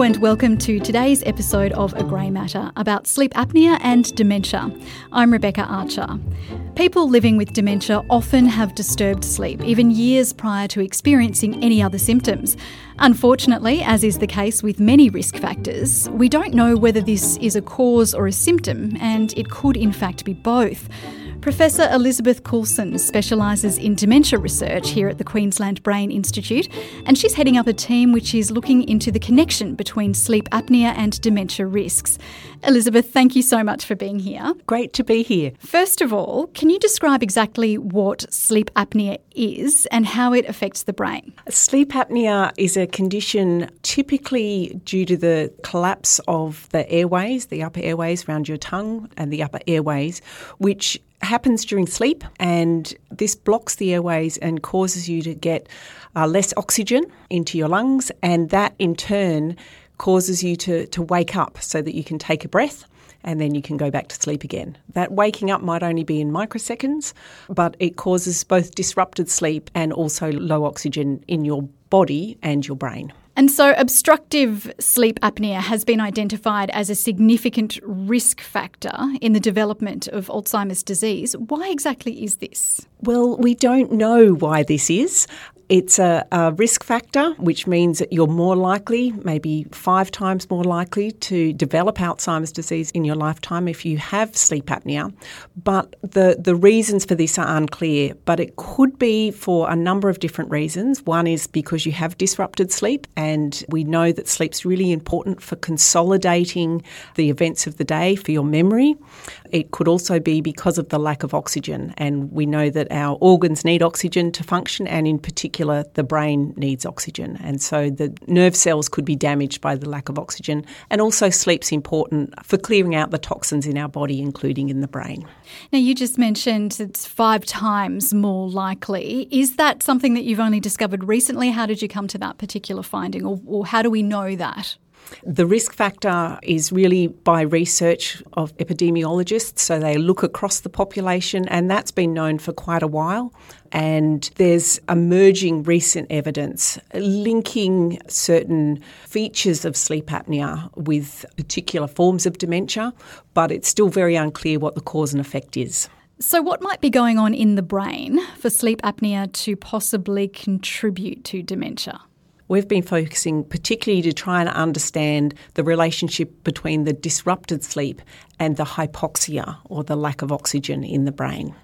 And welcome to today's episode of A Grey Matter about sleep apnea and dementia. I'm Rebecca Archer. People living with dementia often have disturbed sleep, even years prior to experiencing any other symptoms. Unfortunately, as is the case with many risk factors, we don't know whether this is a cause or a symptom, and it could in fact be both. Professor Elizabeth Coulson specialises in dementia research here at the Queensland Brain Institute, and she's heading up a team which is looking into the connection between sleep apnea and dementia risks. Elizabeth, thank you so much for being here. Great to be here. First of all, can you describe exactly what sleep apnea is and how it affects the brain? Sleep apnea is a condition typically due to the collapse of the airways, the upper airways around your tongue and the upper airways, which happens during sleep, and this blocks the airways and causes you to get uh, less oxygen into your lungs, and that in turn causes you to, to wake up so that you can take a breath and then you can go back to sleep again. That waking up might only be in microseconds, but it causes both disrupted sleep and also low oxygen in your body and your brain. And so, obstructive sleep apnea has been identified as a significant risk factor in the development of Alzheimer's disease. Why exactly is this? Well, we don't know why this is. It's a, a, risk factor, which means that you're more likely, maybe five times more likely, to develop Alzheimer's disease in your lifetime if you have sleep apnea. But the, the reasons for this are unclear, but it could be for a number of different reasons. One is because you have disrupted sleep, and we know that sleep's really important for consolidating the events of the day for your memory. It could also be because of the lack of oxygen, and we know that our organs need oxygen to function, and in particular, particular, the brain needs oxygen. And so the nerve cells could be damaged by the lack of oxygen. And also, sleep's important for clearing out the toxins in our body, including in the brain. Now, you just mentioned it's five times more likely. Is that something that you've only discovered recently? How did you come to that particular finding, or, or how do we know that? The risk factor is really by research of epidemiologists, so they look across the population, and that's been known for quite a while. And there's emerging recent evidence linking certain features of sleep apnea with particular forms of dementia, but it's still very unclear what the cause and effect is. So, what might be going on in the brain for sleep apnea to possibly contribute to dementia? We've been focusing particularly to try and understand the relationship between the disrupted sleep and the hypoxia or the lack of oxygen in the brain.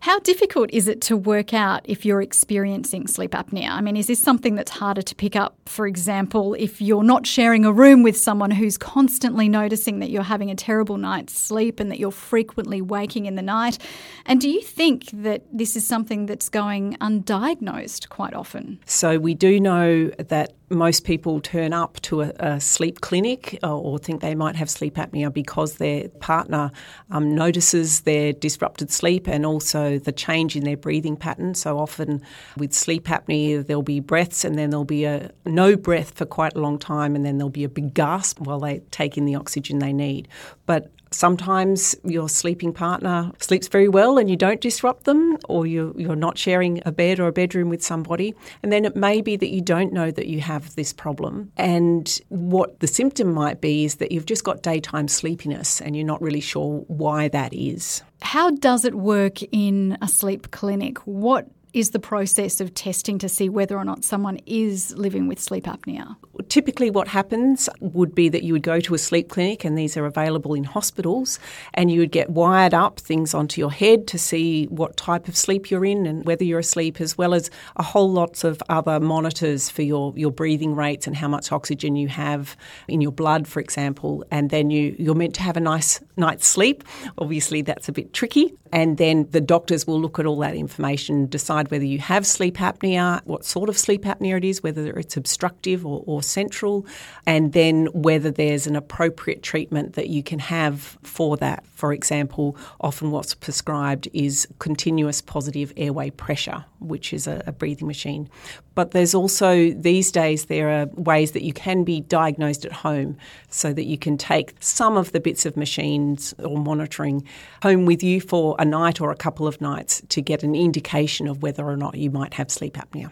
How difficult is it to work out if you're experiencing sleep apnea? I mean, is this something that's harder to pick up, for example, if you're not sharing a room with someone who's constantly noticing that you're having a terrible night's sleep and that you're frequently waking in the night? And do you think that this is something that's going undiagnosed quite often? So, we do know that most people turn up to a, a sleep clinic or, uh, or, think they might have sleep apnea because their partner um, notices their disrupted sleep and also the change in their breathing pattern. So often with sleep apnea, there'll be breaths and then there'll be a no breath for quite a long time and then there'll be a big gasp while they take in the oxygen they need. But Sometimes your sleeping partner sleeps very well and you don't disrupt them, or you're, you're not sharing a bed or a bedroom with somebody. And then it may be that you don't know that you have this problem. And what the symptom might be is that you've just got daytime sleepiness and you're not really sure why that is. How does it work in a sleep clinic? What is the process of testing to see whether or not someone is living with sleep apnea? Typically, what happens would be that you would go to a sleep clinic, and these are available in hospitals, and you would get wired up things onto your head to see what type of sleep you're in and whether you're asleep, as well as a whole lots of other monitors for your, your breathing rates and how much oxygen you have in your blood, for example. And then you, you're meant to have a nice night's sleep. Obviously, that's a bit tricky. And then the doctors will look at all that information, decide decide whether you have sleep apnea, what sort of sleep apnea it is, whether it's obstructive or, or central, and then whether there's an appropriate treatment that you can have for that. For example, often what's prescribed is continuous positive airway pressure, which is a, a breathing machine. But there's also, these days, there are ways that you can be diagnosed at home so that you can take some of the bits of machines or monitoring home with you for a night or a couple of nights to get an indication of whether or not you might have sleep apnea.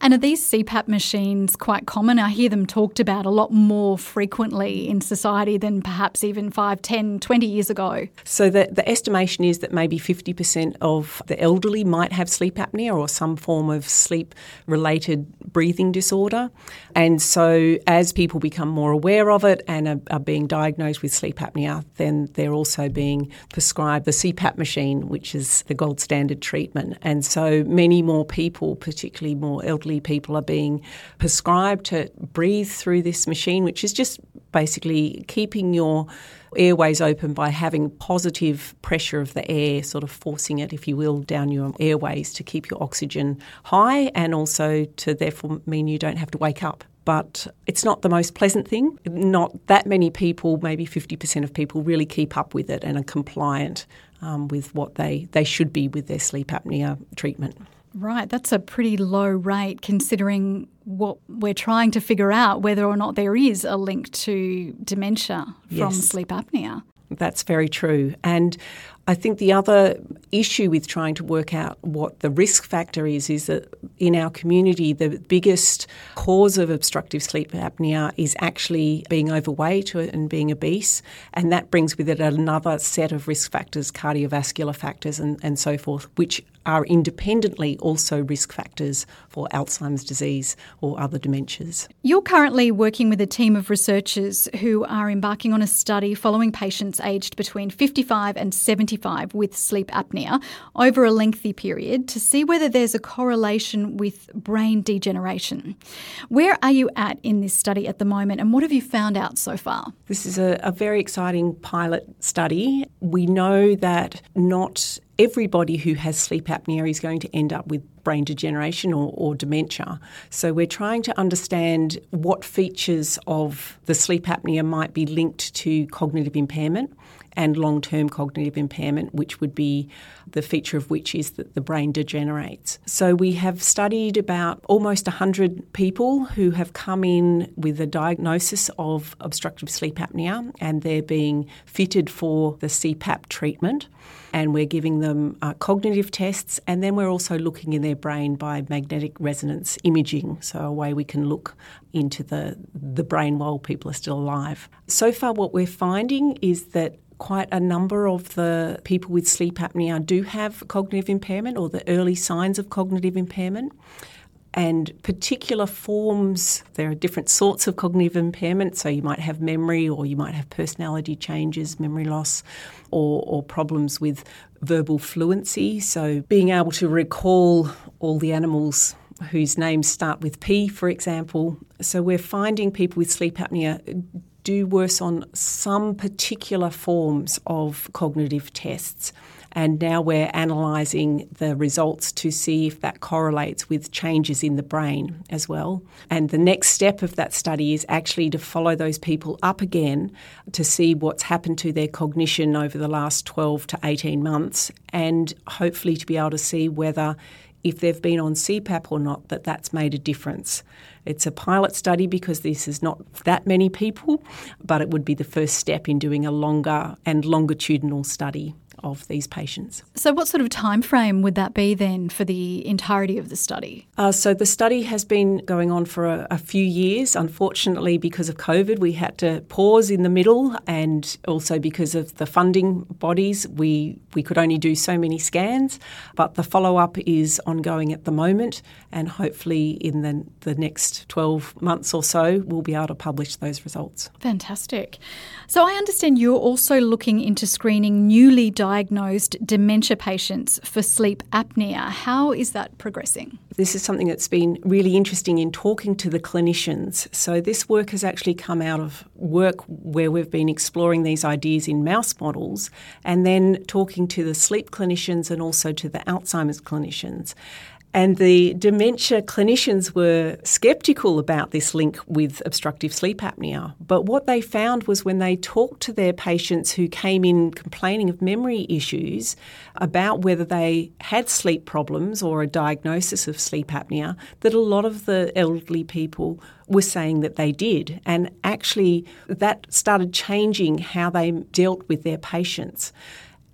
And are these CPAP machines quite common? I hear them talked about a lot more frequently in society than perhaps even 5, 10, 20 years ago. So the, the estimation is that maybe 50% of the elderly might have sleep apnea or some form of sleep related breathing disorder. And so as people become more aware of it and are, are being diagnosed with sleep apnea, then they're also being prescribed the CPAP machine, which is the gold standard treatment. And so many more people, particularly more elderly people, are being prescribed to breathe through this machine, which is just basically keeping your airways open by having positive pressure of the air, sort of forcing it, if you will, down your airways to keep your oxygen high and also to therefore mean you don't have to wake up but it's not the most pleasant thing. Not that many people, maybe 50% of people, really keep up with it and are compliant um, with what they, they should be with their sleep apnea treatment. Right, that's a pretty low rate considering what we're trying to figure out whether or not there is a link to dementia from Yes. sleep apnea. That's very true. And I think the other issue with trying to work out what the risk factor is is that in our community, the biggest cause of obstructive sleep apnea is actually being overweight and being obese. And that brings with it another set of risk factors, cardiovascular factors, and, and so forth, which are independently also risk factors for Alzheimer's disease or other dementias. You're currently working with a team of researchers who are embarking on a study following patients aged between 55 and 75 with sleep apnea over a lengthy period to see whether there's a correlation with brain degeneration. Where are you at in this study at the moment and what have you found out so far? This is a, a very exciting pilot study. We know that not everybody who has sleep apnea is going to end up with brain degeneration or, or, dementia. So we're trying to understand what features of the sleep apnea might be linked to cognitive impairment and long term cognitive impairment, which would be the feature of which is that the brain degenerates. So we have studied about almost 100 people who have come in with a diagnosis of obstructive sleep apnea and they're being fitted for the CPAP treatment. And we're giving them uh, cognitive tests, and then we're also looking in their brain by magnetic resonance imaging, so a way we can look into the, the brain while people are still alive. So far, what we're finding is that quite a number of the people with sleep apnea do have cognitive impairment or the early signs of cognitive impairment. And particular forms, there are different sorts of cognitive impairment. So you might have memory, or you might have personality changes, memory loss, or, or problems with verbal fluency. So being able to recall all the animals whose names start with P, for example. So we're finding people with sleep apnea do worse on some particular forms of cognitive tests. And now we're analysing the results to see if that correlates with changes in the brain as well. And the next step of that study is actually to follow those people up again to see what's happened to their cognition over the last 12 to 18 months and hopefully to be able to see whether if they've been on CPAP or not, that that's made a difference. It's a pilot study because this is not that many people, but it would be the first step in doing a longer and longitudinal study of these patients. So, what sort of time frame would that be then for the entirety of the study? Uh, so, the study has been going on for a, a, few years. Unfortunately, because of COVID, we had to pause in the middle, and also because of the funding bodies, we we could only do so many scans. But the follow up is ongoing at the moment, and hopefully in the the next twelve months or so, we'll be able to publish those results. Fantastic. So, I understand you're also looking into screening newly diagnosed dementia patients for sleep apnea. How is that progressing? This is something that's been really interesting in talking to the clinicians. So, this work has actually come out of work where we've been exploring these ideas in mouse models and then talking to the sleep clinicians and also to the Alzheimer's clinicians. And the dementia clinicians were skeptical about this link with obstructive sleep apnea. But what they found was when they talked to their patients who came in complaining of memory issues about whether they had sleep problems or a diagnosis of sleep apnea, that a lot of the elderly people were saying that they did. And actually, that started changing how they dealt with their patients.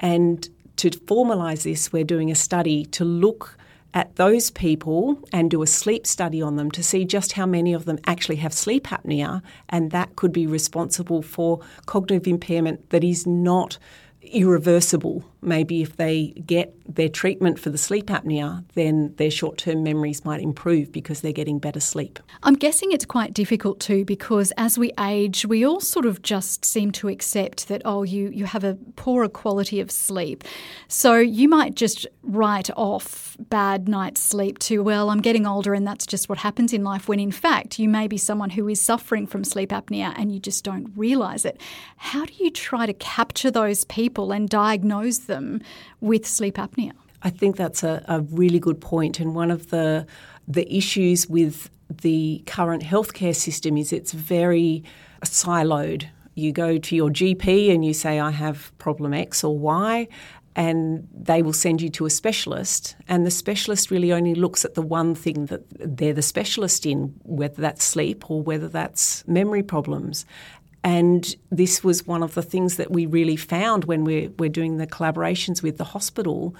And to formalise this, we're doing a study to look at those people and do a sleep study on them to see just how many of them actually have sleep apnea, and that could be responsible for cognitive impairment that is not irreversible. Maybe if they get their treatment for the sleep apnea, then their short term memories might improve because they're getting better sleep. I'm guessing it's quite difficult too because as we age, we all sort of just seem to accept that, oh, you, you have a poorer quality of sleep. So you might just write off bad night's sleep to, well, I'm getting older and that's just what happens in life, when in fact, you may be someone who is suffering from sleep apnea and you just don't realise it. How do you try to capture those people and diagnose them with sleep apnea? I think that's a, a really good point, and one of the the issues with the current healthcare system is it's very siloed. You go to your GP and you say, I have problem X or Y, and they will send you to a specialist. And the specialist really only looks at the one thing that they're the specialist in, whether that's sleep or whether that's memory problems. And this was one of the things that we really found when we're, we're doing the collaborations with the hospital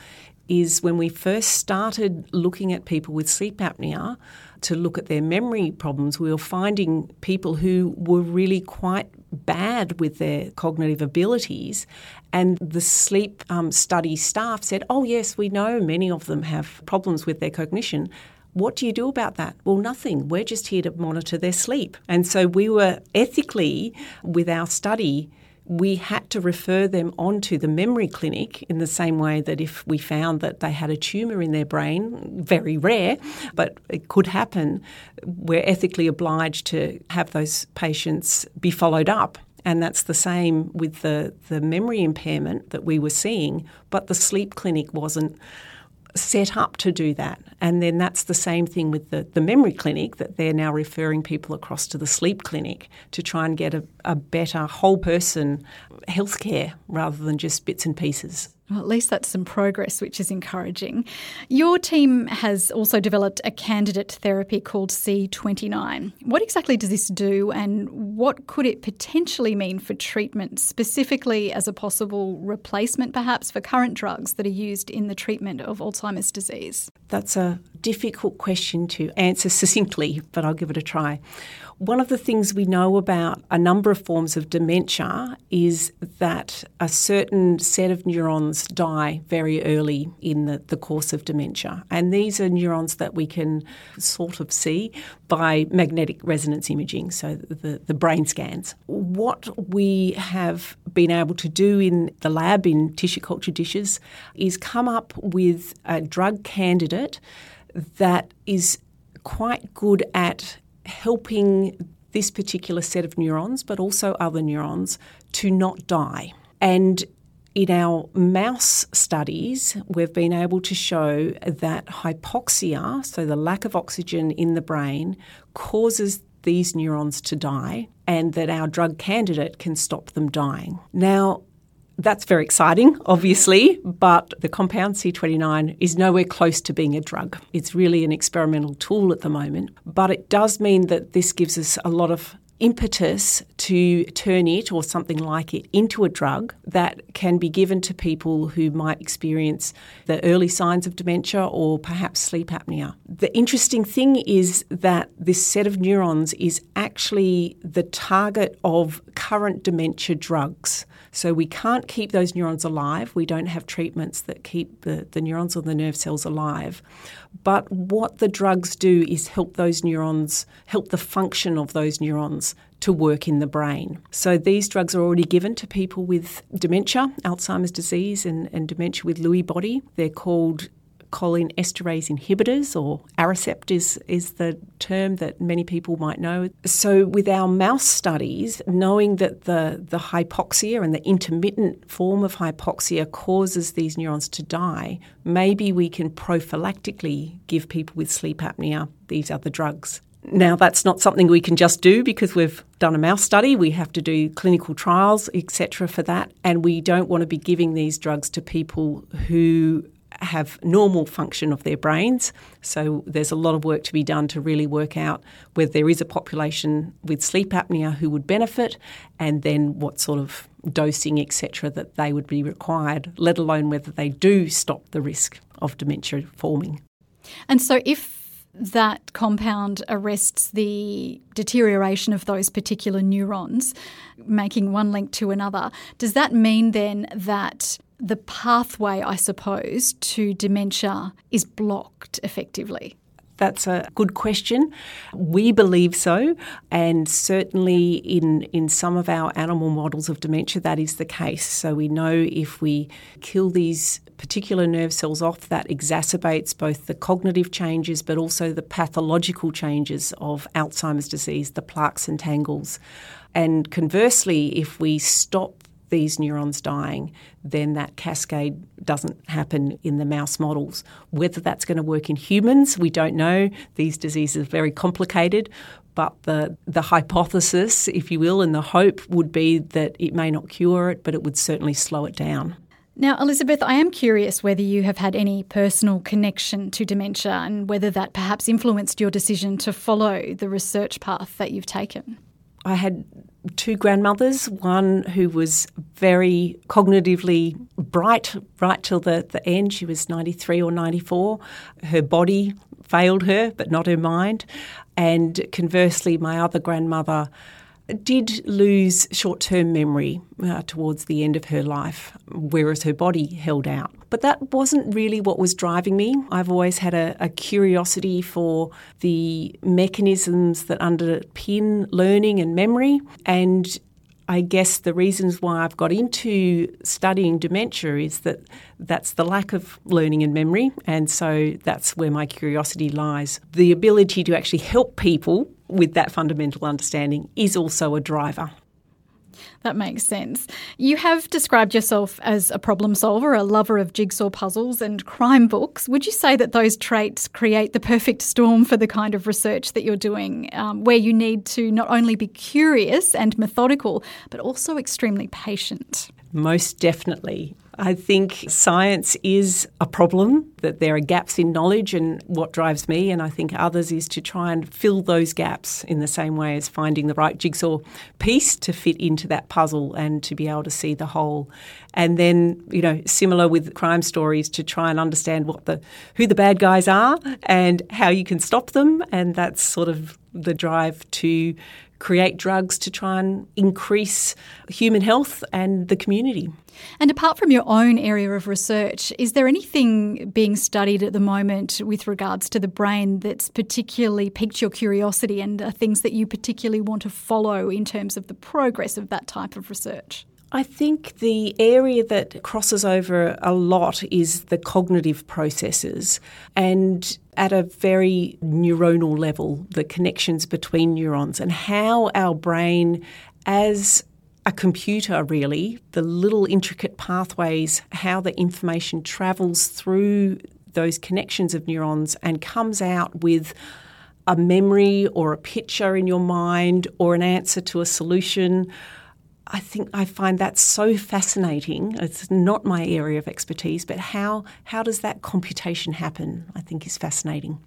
is when we first started looking at people with sleep apnea to look at their memory problems, we were finding people who were really quite bad with their cognitive abilities. And the sleep um, study staff said, Oh, yes, we know many of them have problems with their cognition. What do you do about that? Well, nothing. We're just here to monitor their sleep. And so we were ethically, with our study, we had to refer them on to the memory clinic in the same way that if we found that they had a tumour in their brain, very rare, but it could happen, we're ethically obliged to have those patients be followed up. And that's the same with the, the memory impairment that we were seeing, but the sleep clinic wasn't set up to do that. And then that's the same thing with the, the memory clinic that they're now referring people across to the sleep clinic to try and get a, a better whole person healthcare rather than just bits and pieces. Well, at least that's some progress, which is encouraging. Your team has also developed a candidate therapy called C29. What exactly does this do, and what could it potentially mean for treatment, specifically as a possible replacement, perhaps, for current drugs that are used in the treatment of Alzheimer's disease? That's a difficult question to answer succinctly, but I'll give it a try. One of the things we know about a number of forms of dementia is that a certain set of neurons die very early in the, the course of dementia. And these are neurons that we can sort of see by magnetic resonance imaging, so the, the brain scans. What we have been able to do in the lab in tissue culture dishes is come up with a drug candidate that is quite good at helping this particular set of neurons, but also other neurons, to not die. And in our mouse studies, we've been able to show that hypoxia, so the lack of oxygen in the brain, causes these neurons to die, and that our drug candidate can stop them dying. Now, that's very exciting, obviously, but the compound C29 is nowhere close to being a drug. It's really an experimental tool at the moment, but it does mean that this gives us a lot of impetus to turn it or something like it into a drug that can be given to people who might experience the early signs of dementia or perhaps sleep apnea. The interesting thing is that this set of neurons is actually the target of current dementia drugs. So we can't keep those neurons alive. We don't have treatments that keep the, the neurons or the nerve cells alive. But what the drugs do is help those neurons, help the function of those neurons to work in the brain. So these drugs are already given to people with dementia, Alzheimer's disease, and, and dementia with Lewy body. They're called choline esterase inhibitors, or Aricept is, is the term that many people might know. So, with our mouse studies, knowing that the, the hypoxia and the intermittent form of hypoxia causes these neurons to die, maybe we can prophylactically give people with sleep apnea these other drugs. Now, that's not something we can just do because we've done a mouse study. We have to do clinical trials, etc., for that. And we don't want to be giving these drugs to people who have normal function of their brains. So there's a lot of work to be done to really work out whether there is a population with sleep apnea who would benefit and then what sort of dosing, etc., that they would be required, let alone whether they do stop the risk of dementia forming. And so if that compound arrests the deterioration of those particular neurons, making one link to another. Does that mean then that the pathway, I suppose, to dementia is blocked effectively? That's a good question. We believe so, and certainly in, in some of our animal models of dementia, that is the case. So we know if we kill these particular nerve cells off, that exacerbates both the cognitive changes but also the pathological changes of Alzheimer's disease, the plaques and tangles. And conversely, if we stop these neurons dying, then that cascade doesn't happen in the mouse models. Whether that's going to work in humans, we don't know. These diseases are very complicated, but the, the hypothesis, if you will, and the hope would be that it may not cure it, but it would certainly slow it down. Now, Elizabeth, I am curious whether you have had any personal connection to dementia and whether that perhaps influenced your decision to follow the research path that you've taken. I had two grandmothers, one who was very cognitively bright right till the, the end. She was 93 or 94. Her body failed her, but not her mind. And conversely, my other grandmother did lose short term memory uh, towards the end of her life, whereas her body held out. But that wasn't really what was driving me. I've always had a, a curiosity for the mechanisms that underpin learning and memory. And I guess the reasons why I've got into studying dementia is that that's the lack of learning and memory, and so that's where my curiosity lies. The ability to actually help people with that fundamental understanding is also a driver. That makes sense. You have described yourself as a problem solver, a lover of jigsaw puzzles and crime books. Would you say that those traits create the perfect storm for the kind of research that you're doing, um, where you need to not only be curious and methodical, but also extremely patient? Most definitely. I think science is a problem, that there are gaps in knowledge, and what drives me, and I think others, is to try and fill those gaps in the same way as finding the right jigsaw piece to fit into that puzzle and to be able to see the whole. And then, you know, similar with crime stories, to try and understand what the who the bad guys are and how you can stop them, and that's sort of the drive to create drugs to try and increase human health and the community. And apart from your own area of research, is there anything being studied at the moment with regards to the brain that's particularly piqued your curiosity and are things that you particularly want to follow in terms of the progress of that type of research? I think the area that crosses over a lot is the cognitive processes. And at a very neuronal level, the connections between neurons and how our brain, as a computer, really, the little intricate pathways, how the information travels through those connections of neurons and comes out with a memory or a picture in your mind or an answer to a solution I think I find that so fascinating. It's not my area of expertise, but how how does that computation happen? I think is fascinating.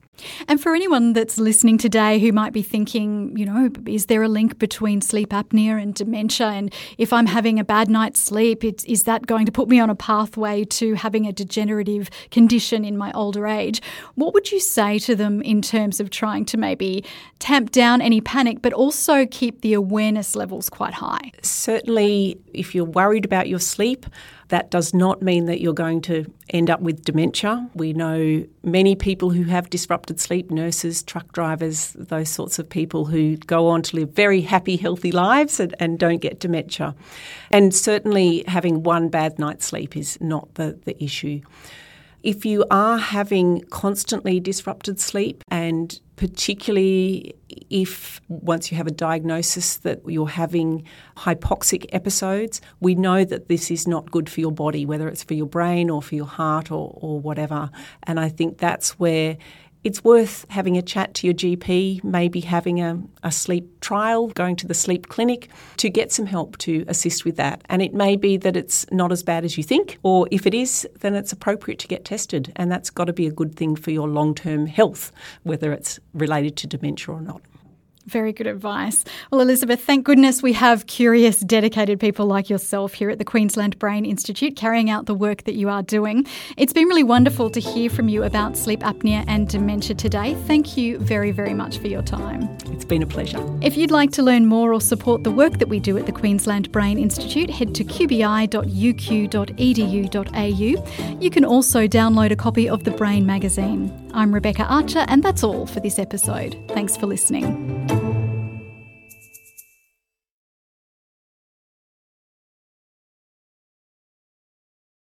And for anyone that's listening today who might be thinking, you know, is there a link between sleep apnea and dementia? And if I'm having a bad night's sleep, is that going to put me on a pathway to having a degenerative condition in my older age? What would you say to them in terms of trying to maybe tamp down any panic, but also keep the awareness levels quite high? Certainly, if you're worried about your sleep, that does not mean that you're going to end up with dementia. We know many people who have disrupted sleep nurses, truck drivers, those sorts of people who go on to live very happy, healthy lives and, and don't get dementia. And certainly having one bad night's sleep is not the, the issue. If you are having constantly disrupted sleep, and particularly if once you have a diagnosis that you're having hypoxic episodes, we know that this is not good for your body, whether it's for your brain or for your heart or, or whatever. And I think that's where it's worth having a chat to your GP, maybe having a, a sleep trial, going to the sleep clinic to get some help to assist with that. And it may be that it's not as bad as you think, or if it is, then it's appropriate to get tested. And that's got to be a good thing for your long term health, whether it's related to dementia or not. Very good advice. Well, Elizabeth, thank goodness we have curious, dedicated people like yourself here at the Queensland Brain Institute carrying out the work that you are doing. It's been really wonderful to hear from you about sleep apnea and dementia today. Thank you very, very much for your time. It's been a pleasure. If you'd like to learn more or support the work that we do at the Queensland Brain Institute, head to qbi.uq.edu.au. You can also download a copy of the Brain magazine. I'm Rebecca Archer, and that's all for this episode. Thanks for listening.